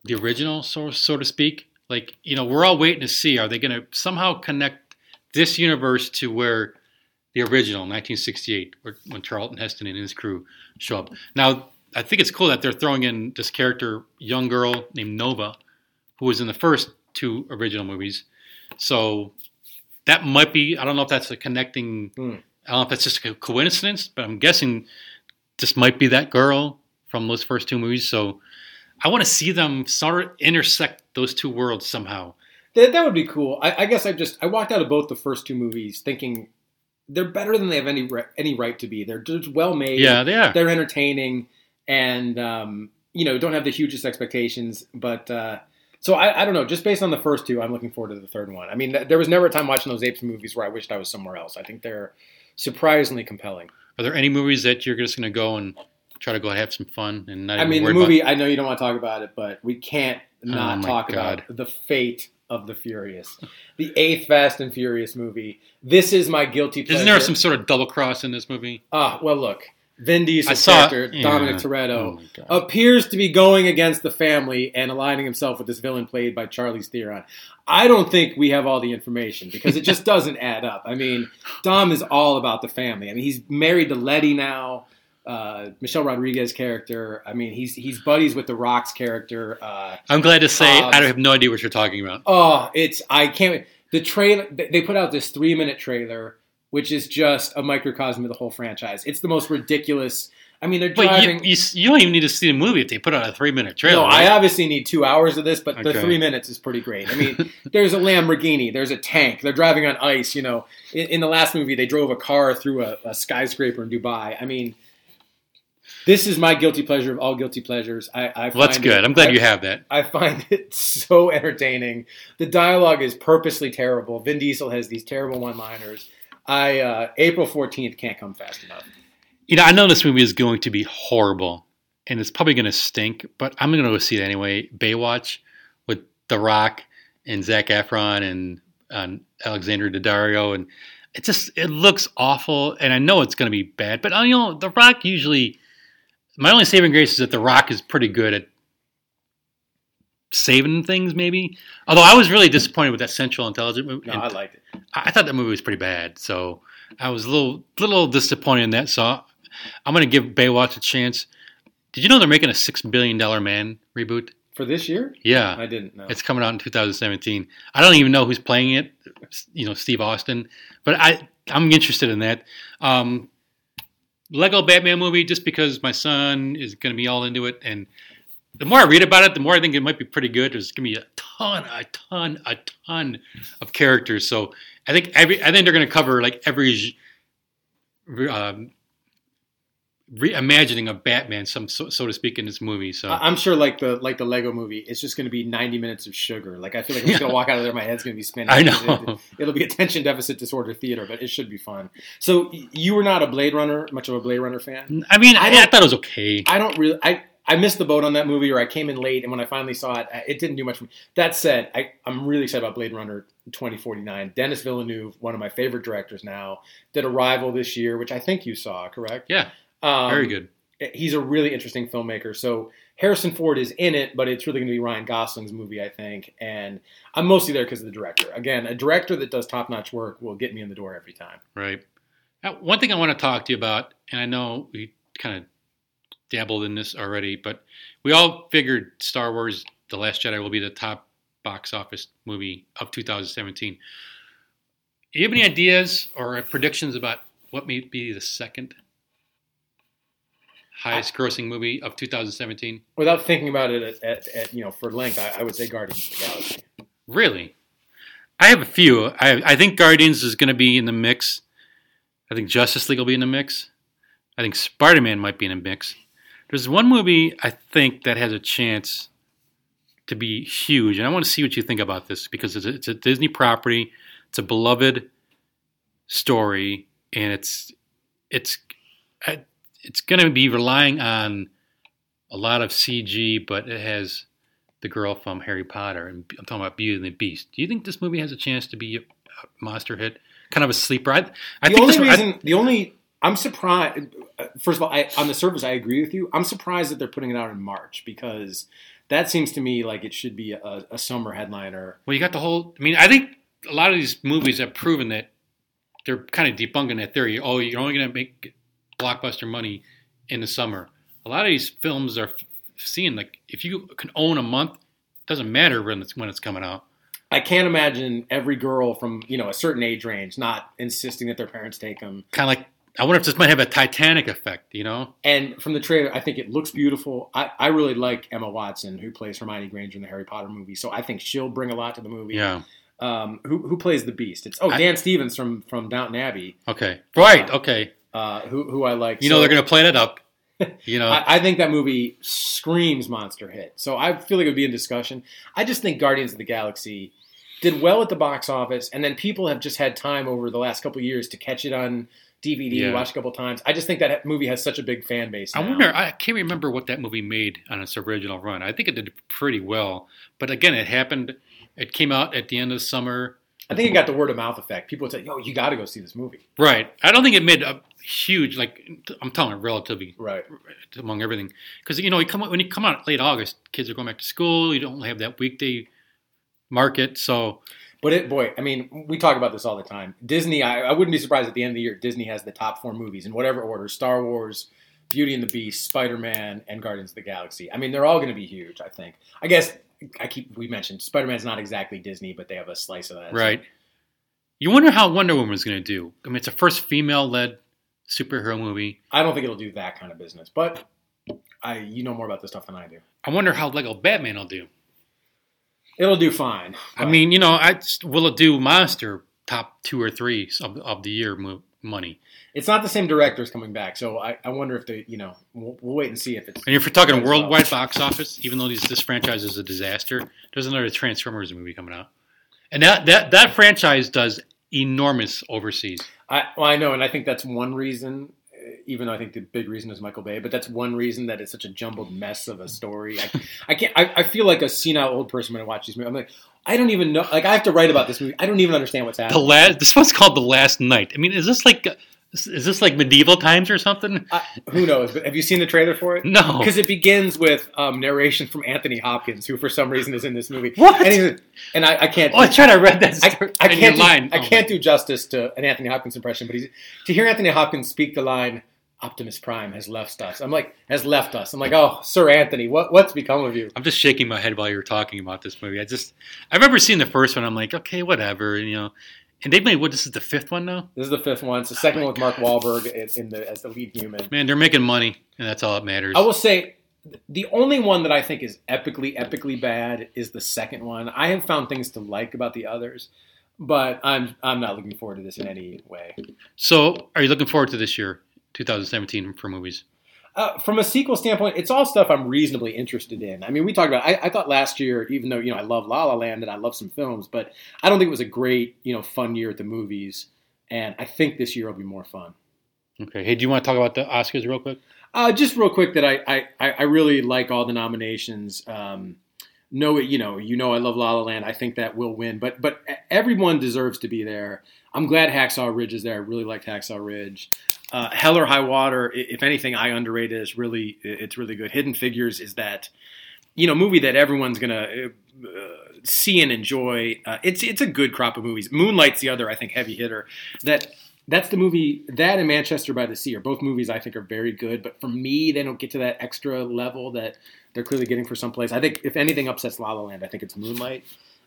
the original, so so to speak. Like you know, we're all waiting to see are they going to somehow connect this universe to where the original 1968, when Charlton Heston and his crew show up. Now, I think it's cool that they're throwing in this character, young girl named Nova, who was in the first two original movies. So that might be. I don't know if that's a connecting. Hmm. I don't know if that's just a coincidence, but I'm guessing this might be that girl from those first two movies. So I want to see them sort of intersect those two worlds somehow. That, that would be cool. I, I guess I just I walked out of both the first two movies thinking they're better than they have any any right to be. They're just well made. Yeah, they are. they're entertaining, and um, you know don't have the hugest expectations. But uh, so I, I don't know. Just based on the first two, I'm looking forward to the third one. I mean, th- there was never a time watching those apes movies where I wished I was somewhere else. I think they're surprisingly compelling. Are there any movies that you're just going to go and try to go have some fun and not I even mean, the worry about- movie. I know you don't want to talk about it, but we can't not Oh talk God. about the fate of the Furious, the eighth Fast and Furious movie. This is my guilty pleasure. Isn't there some sort of double cross in this movie? Ah, well, look, Vin Diesel's saw- character, yeah. Dominic Oh Toretto, God. appears to be going against the family and aligning himself with this villain played by Charlize Theron. I don't think we have all the information because it just [LAUGHS] doesn't add up. I mean, Dom is all about the family. I mean, he's married to Letty now. Uh, Michelle Rodriguez character. I mean, he's he's buddies with the Rock's character. Uh, I'm glad to say Um, I have no idea what you're talking about. oh, it's I can't. The trailer they put out this three minute trailer, which is just a microcosm of the whole franchise. It's the most ridiculous. I mean, they're But you, driving. you, you don't even need to see the movie if they put out a three minute trailer. no, right? I obviously need two hours of this, but the Okay. three minutes is pretty great. I mean, [LAUGHS] there's a Lamborghini, there's a tank, they're driving on ice. You know, in, in the last movie, they drove a car through a, a skyscraper in Dubai. I mean, this is my guilty pleasure of all guilty pleasures. I, I well, that's good. it- I'm glad I- you have that. I find it so entertaining. The dialogue is purposely terrible. Vin Diesel has these terrible one-liners. I uh, April 14th can't come fast enough. You know, I know this movie is going to be horrible, and it's probably going to stink, but I'm going to go see it anyway. Baywatch with The Rock and Zac Efron and um, Alexandra Daddario, and it just it looks awful, and I know it's going to be bad. But uh, you know, The Rock usually. My only saving grace is that The Rock is pretty good at saving things, maybe. Although I was really disappointed with that Central Intelligence movie. No, I liked it. I I thought that movie was pretty bad, so I was a little little disappointed in that. So I'm going to give Baywatch a chance. Did you know they're making a six billion dollar man reboot? For this year? Yeah, I didn't know. it's coming out in 2017. I don't even know who's playing it. You know, Steve Austin, but I I'm interested in that. Um, Lego Batman movie, just because my son is going to be all into it, and the more I read about it, the more I think it might be pretty good. There's going to be a ton, a ton, a ton of characters. So I think every, I think they're going to cover like every um, reimagining of Batman, some so, so to speak, in this movie. So I'm sure, like the like the Lego movie, it's just going to be 90 minutes of sugar. Like I feel like I'm just going to walk out of there, my head's going to be spinning. I know. [LAUGHS] It'll be attention deficit disorder theater, but it should be fun. So you were not a Blade Runner, much of a Blade Runner fan. I mean, I I, I thought it was okay. I don't really. I I missed the boat on that movie, or I came in late, and when I finally saw it, it didn't do much for me. That said, I, I'm really excited about Blade Runner 2049. Denis Villeneuve, one of my favorite directors now, did Arrival this year, which I think you saw, correct? Yeah, Um, very good. He's a really interesting filmmaker. So Harrison Ford is in it, but it's really going to be Ryan Gosling's movie, I think. And I'm mostly there because of the director. Again, a director that does top notch work will get me in the door every time. Right. Now, one thing I want to talk to you about, and I know we kind of dabbled in this already, but we all figured Star Wars: The Last Jedi will be the top box office movie of 2017. Do you have any ideas or predictions about what may be the second highest grossing movie of 2017? Without thinking about it at, at, at you know for length, I, I would say Guardians of the Galaxy. Really? I have a few. I, I think Guardians is going to be in the mix. I think Justice League will be in the mix. I think Spider Man might be in the mix. There's one movie I think that has a chance to be huge, and I want to see what you think about this because it's a, it's a Disney property. It's a beloved story, and it's it's I- it's going to be relying on a lot of CG, but it has the girl from Harry Potter, and I'm talking about Beauty and the Beast. Do you think this movie has a chance to be a monster hit? Kind of a sleeper. I, I the think only this, I- reason, the only, I'm surprised. First of all, I, on the surface, I agree with you. I'm surprised that they're putting it out in March because that seems to me like it should be a, a summer headliner. Well, you got the whole. I mean, I think a lot of these movies have proven that they're kind of debunking that theory. Oh, you're only going to make blockbuster money in the summer. A lot of these films are seeing like if you can own a month, it doesn't matter when it's when it's coming out. I can't imagine every girl from you know a certain age range not insisting that their parents take them. Kind of like I wonder if this might have a Titanic effect. You know? And from the trailer, I think it looks beautiful. I, I really like Emma Watson, who plays Hermione Granger in the Harry Potter movie. So I think she'll bring a lot to the movie. Yeah. Um, who, who plays the Beast? It's oh I- Dan Stevens from from Downton Abbey. Okay. Right. Okay. Uh, who who I like. You know So- they're going to plan it up. [LAUGHS] You know. I, I think that movie screams monster hit. So I feel like it would be in discussion. I just think Guardians of the Galaxy did well at the box office, and then people have just had time over the last couple of years to catch it on DVD, Yeah. watch a couple times. I just think that movie has such a big fan base. I wonder. I can't remember what that movie made on its original run. I think it did pretty well, but again, it happened. It came out at the end of summer. I think it got the word of mouth effect. People would say, "Yo, you got to go see this movie." Right. I don't think it made a huge like. I'm telling relatively Right. among everything because you know you come when you come out late August, kids are going back to school. You don't have that weekday market, so But it, boy, I mean, we talk about this all the time. Disney, I, I wouldn't be surprised at the end of the year, Disney has the top four movies in whatever order: Star Wars, Beauty and the Beast, Spider Man, and Guardians of the Galaxy. I mean, they're all going to be huge. I think. I guess I keep we mentioned Spider Man's not exactly Disney, but they have a slice of that. right. You wonder how Wonder Woman is going to do. I mean, it's a first female-led superhero movie. I don't think it'll do that kind of business, but I you know more about this stuff than I do. I wonder how Lego Batman will do. It'll do fine. I mean, you know, I will it do monster top two or three of, of the year mo- money? it's not the same directors coming back, so I, I wonder if they, you know, we'll, we'll wait and see if it's. And if you're talking worldwide box office, even though these, this franchise is a disaster, there's another Transformers movie coming out, and that that that franchise does enormous overseas. I, well, I know, and I think that's one reason. Even though I think the big reason is Michael Bay, but that's one reason that it's such a jumbled mess of a story. I, I can't. I, I feel like a senile old person when I watch these movies. I'm like, I don't even know. Like, I have to write about this movie. I don't even understand what's happening. The last this one's called The Last Knight. I mean, is this like is this like medieval times or something? I, who knows? But have you seen the trailer for it? No. because it begins with um, narration from Anthony Hopkins, who for some reason is in this movie. What? And, and I, I can't. Oh, I tried to read that I, I can't. Do, line. I Oh, can't do justice to an Anthony Hopkins impression, but he's to hear Anthony Hopkins speak the line "Optimus Prime has left us." I'm like, has left us. I'm like, oh, Sir Anthony, what what's become of you? I'm just shaking my head while you were talking about this movie. I just I remember seeing the first one. I'm like, okay, whatever, you know. And they made what? This is the fifth one now. This is the fifth one. It's the oh second one with Mark Wahlberg in, in the as the lead human. Man, they're making money, and that's all that matters. I will say the only one that I think is epically, epically bad is the second one. I have found things to like about the others, but I'm I'm not looking forward to this in any way. So, are you looking forward to this year, 2017, for movies? Uh, from a sequel standpoint, it's all stuff I'm reasonably interested in. I mean, we talked about. I, I thought last year, even though you know I love La La Land and I love some films, but I don't think it was a great you know fun year at the movies. And I think this year will be more fun. Okay. Hey, do you want to talk about the Oscars real quick? Uh, just real quick, that I, I, I really like all the nominations. Um, know it, you know, you know, I love La La Land. I think that will win, but but everyone deserves to be there. I'm glad Hacksaw Ridge is there. I really liked Hacksaw Ridge. Uh, Hell or High Water, if anything, I underrate it. It's really it's really good. Hidden Figures is that you know movie that everyone's gonna uh, see and enjoy. Uh, it's it's a good crop of movies. Moonlight's the other, I think, heavy hitter. That that's the movie that and Manchester by the Sea are both movies I think are very good, but for me, they don't get to that extra level that they're clearly getting for someplace. I think if anything upsets La La Land, I think it's Moonlight.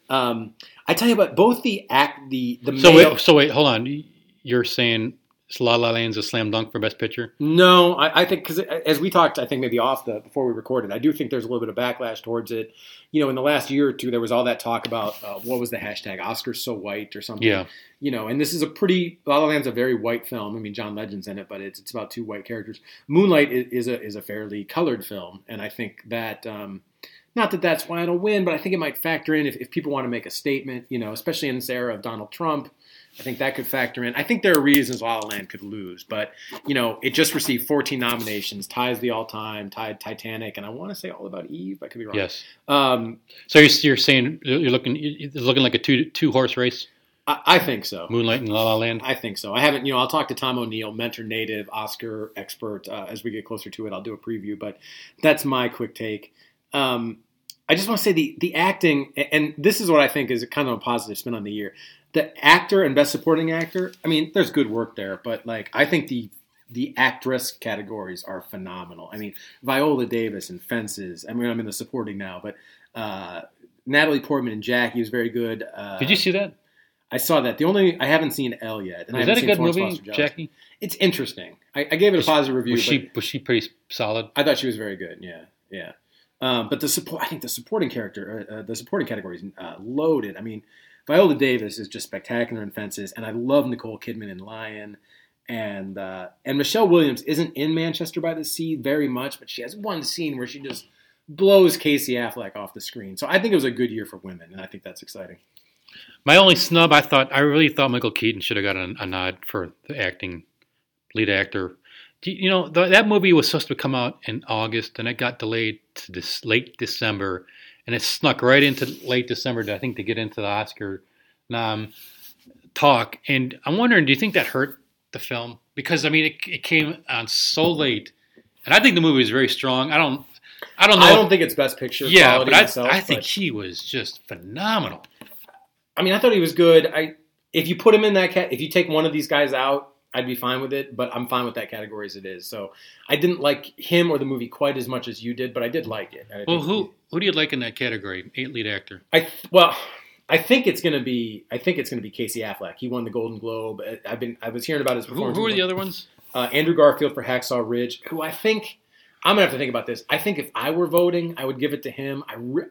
Um, I tell you what, both the act, the the So male- wait, so wait, hold on. You're saying La La Land's a slam dunk for Best Picture? No, I, I think because as we talked, I think maybe off the before we recorded, I do think there's a little bit of backlash towards it. You know, in the last year or two, there was all that talk about uh, what was the hashtag Oscars so white or something. Yeah. You know, and this is a pretty La La Land's a very white film. I mean, John Legend's in it, but it's it's about two white characters. Moonlight is, is a is a fairly colored film, and I think that. Um, not that that's why it'll win, but I think it might factor in if, if people want to make a statement, you know, especially in this era of Donald Trump. I think that could factor in. I think there are reasons La La Land could lose, but you know, it just received 14 nominations, ties the all-time, tied Titanic, and I want to say All About Eve. I could be wrong. Yes. Um, So you're, you're saying you're looking it's looking like a two two horse race, I, I think so. Moonlight and La La Land. I think so. I haven't, you know, I'll talk to Tom O'Neil, mentor native, Oscar expert. Uh, as we get closer to it, I'll do a preview, but that's my quick take. Um, I just want to say the the acting, and this is what I think is kind of a positive spin on the year. The actor and best supporting actor. I mean, there's good work there, but like I think the the actress categories are phenomenal. I mean, Viola Davis and Fences. I mean, I'm in the supporting now, but uh, Natalie Portman and Jackie was very good. Uh, Did you see that? I saw that. The only I haven't seen Elle yet. And I Was haven't that a good Florence movie, Jackie? It's interesting. I, I gave it a positive review. Was she was she pretty solid? I thought she was very good. Yeah, yeah. Um, but the support, I think the supporting character, uh, uh, the supporting category is uh, loaded. I mean, Viola Davis is just spectacular in Fences, and I love Nicole Kidman in Lion, and uh, and Michelle Williams isn't in Manchester by the Sea very much, but she has one scene where she just blows Casey Affleck off the screen. So I think it was a good year for women, and I think that's exciting. My only snub, I thought, I really thought Michael Keaton should have got a, a nod for the acting, lead actor. You you know, th- that movie was supposed to come out in August, and it got delayed to this late December, and it snuck right into late December, I think, to get into the Oscar um, talk. And I'm wondering, do you think that hurt the film? Because I mean, it, it came on so late, and I think the movie is very strong. I don't, I don't know. I don't think it's best picture. yeah, quality but I, myself, I think but- he was just phenomenal. I mean, I thought he was good. I if you put him in that cat, if you take one of these guys out, I'd be fine with it. But I'm fine with that category as it is. So I didn't like him or the movie quite as much as you did, but I did like it. I Well, who who do you like in that category? Eight lead actor. I well, I think it's gonna be. I think it's gonna be Casey Affleck. He won the Golden Globe. I've been. I was hearing about his performance. who who are the other ones? uh, Andrew Garfield for Hacksaw Ridge, who I think I'm gonna have to think about this. I think if I were voting, I would give it to him. I re-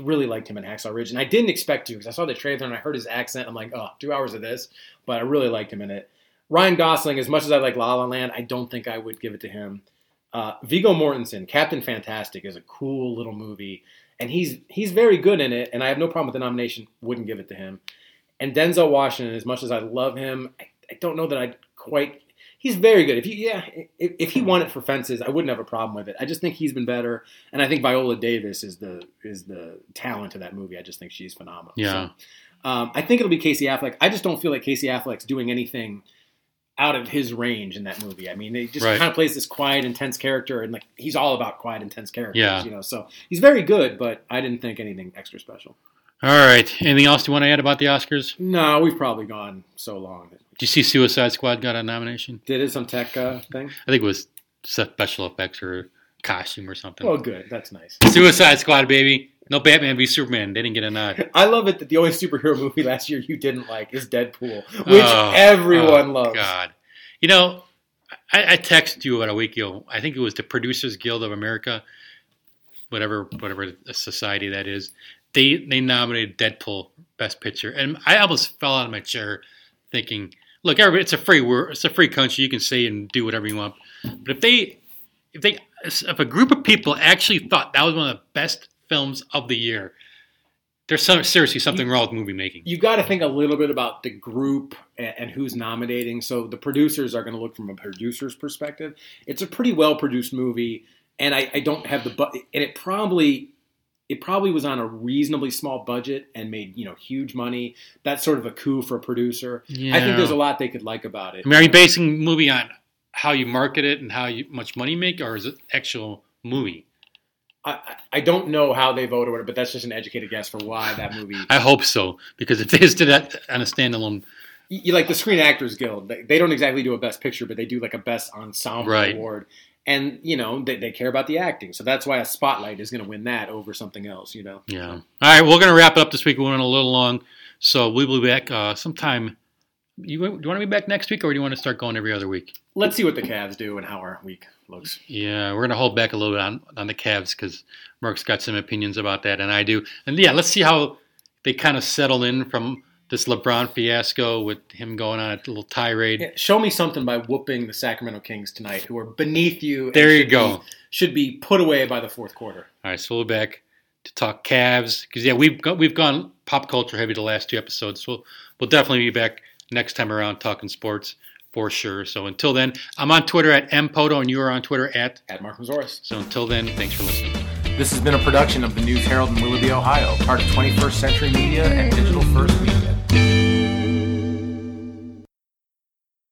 really liked him in Hacksaw Ridge, and I didn't expect to because I saw the trailer and I heard his accent. I'm like, oh, two hours of this, but I really liked him in it. Ryan Gosling, as much as I like La La Land, I don't think I would give it to him. Uh, Viggo Mortensen, Captain Fantastic, is a cool little movie, and he's he's very good in it. And I have no problem with the nomination. Wouldn't give it to him. And Denzel Washington, as much as I love him, I, I don't know that I'd quite. He's very good. If you yeah, if, if he won it for Fences, I wouldn't have a problem with it. I just think he's been better, and I think Viola Davis is the is the talent of that movie. I just think she's phenomenal. Yeah. So, um, I think it'll be Casey Affleck. I just don't feel like Casey Affleck's doing anything out of his range in that movie. I mean, he just Right. kind of plays this quiet, intense character, and like he's all about quiet, intense characters. Yeah. You know, so he's very good, but I didn't think anything extra special. All right. Anything else you want to add about the Oscars? No, we've probably gone so long. Did you see Suicide Squad got a nomination? Did it some tech uh, thing? I think it was special effects or costume or something. Oh, good. That's nice. Suicide Squad, baby. No Batman v Superman. They didn't get a nod. I love it that the only superhero movie last year you didn't like is Deadpool, which Oh, everyone oh, loves. God. You know, I, I texted you about a week ago. I think it was the Producers Guild of America, whatever whatever society that is. They they nominated Deadpool Best Picture, and I almost fell out of my chair, thinking, "Look, everybody, it's a free world, it's a free country. You can say and do whatever you want." But if they if they if a group of people actually thought that was one of the best films of the year, there's some, seriously something wrong with movie making. You got to think a little bit about the group and, and who's nominating. So the producers are going to look from a producer's perspective. It's a pretty well produced movie, and I, I don't have the but, and it probably it probably was on a reasonably small budget and made you know huge money. That's sort of a coup for a producer. I think there's a lot they could like about it. I mean, are you basing movie on how you market it and how you, much money you make, or is it actual movie? I, I- don't know how they vote or whatever, but that's just an educated guess for why that movie. [SIGHS] I hope so because if they just did that on a standalone, you, you like the Screen Actors Guild. They, they don't exactly do a best picture, but they do like a best ensemble Right. award. And you know they, they care about the acting, so that's why a spotlight is going to win that over something else. You know, yeah. All right, we're gonna wrap it up this week. We went a little long, so we will be back uh, sometime. You, do you want to be back next week, or do you want to start going every other week? let's see what the Cavs do and how our week looks. Yeah, we're gonna hold back a little bit on on the Cavs because Mark's got some opinions about that, and I do. And yeah, let's see how they kind of settle in from this LeBron fiasco with him going on a little tirade. Yeah, show me something by whooping the Sacramento Kings tonight, who are beneath you. There you should go. be- should be put away by the fourth quarter. All right, so we'll be back to talk Cavs because yeah, we've got, we've gone pop culture heavy the last two episodes. So we'll, we'll definitely be back next time around talking sports for sure. So until then, I'm on Twitter at mpoto and you are on Twitter at. At Mark Meszoros. So until then, thanks for listening. This has been a production of the News Herald in Willoughby, Ohio, part of 21st Century Media and Digital First Media.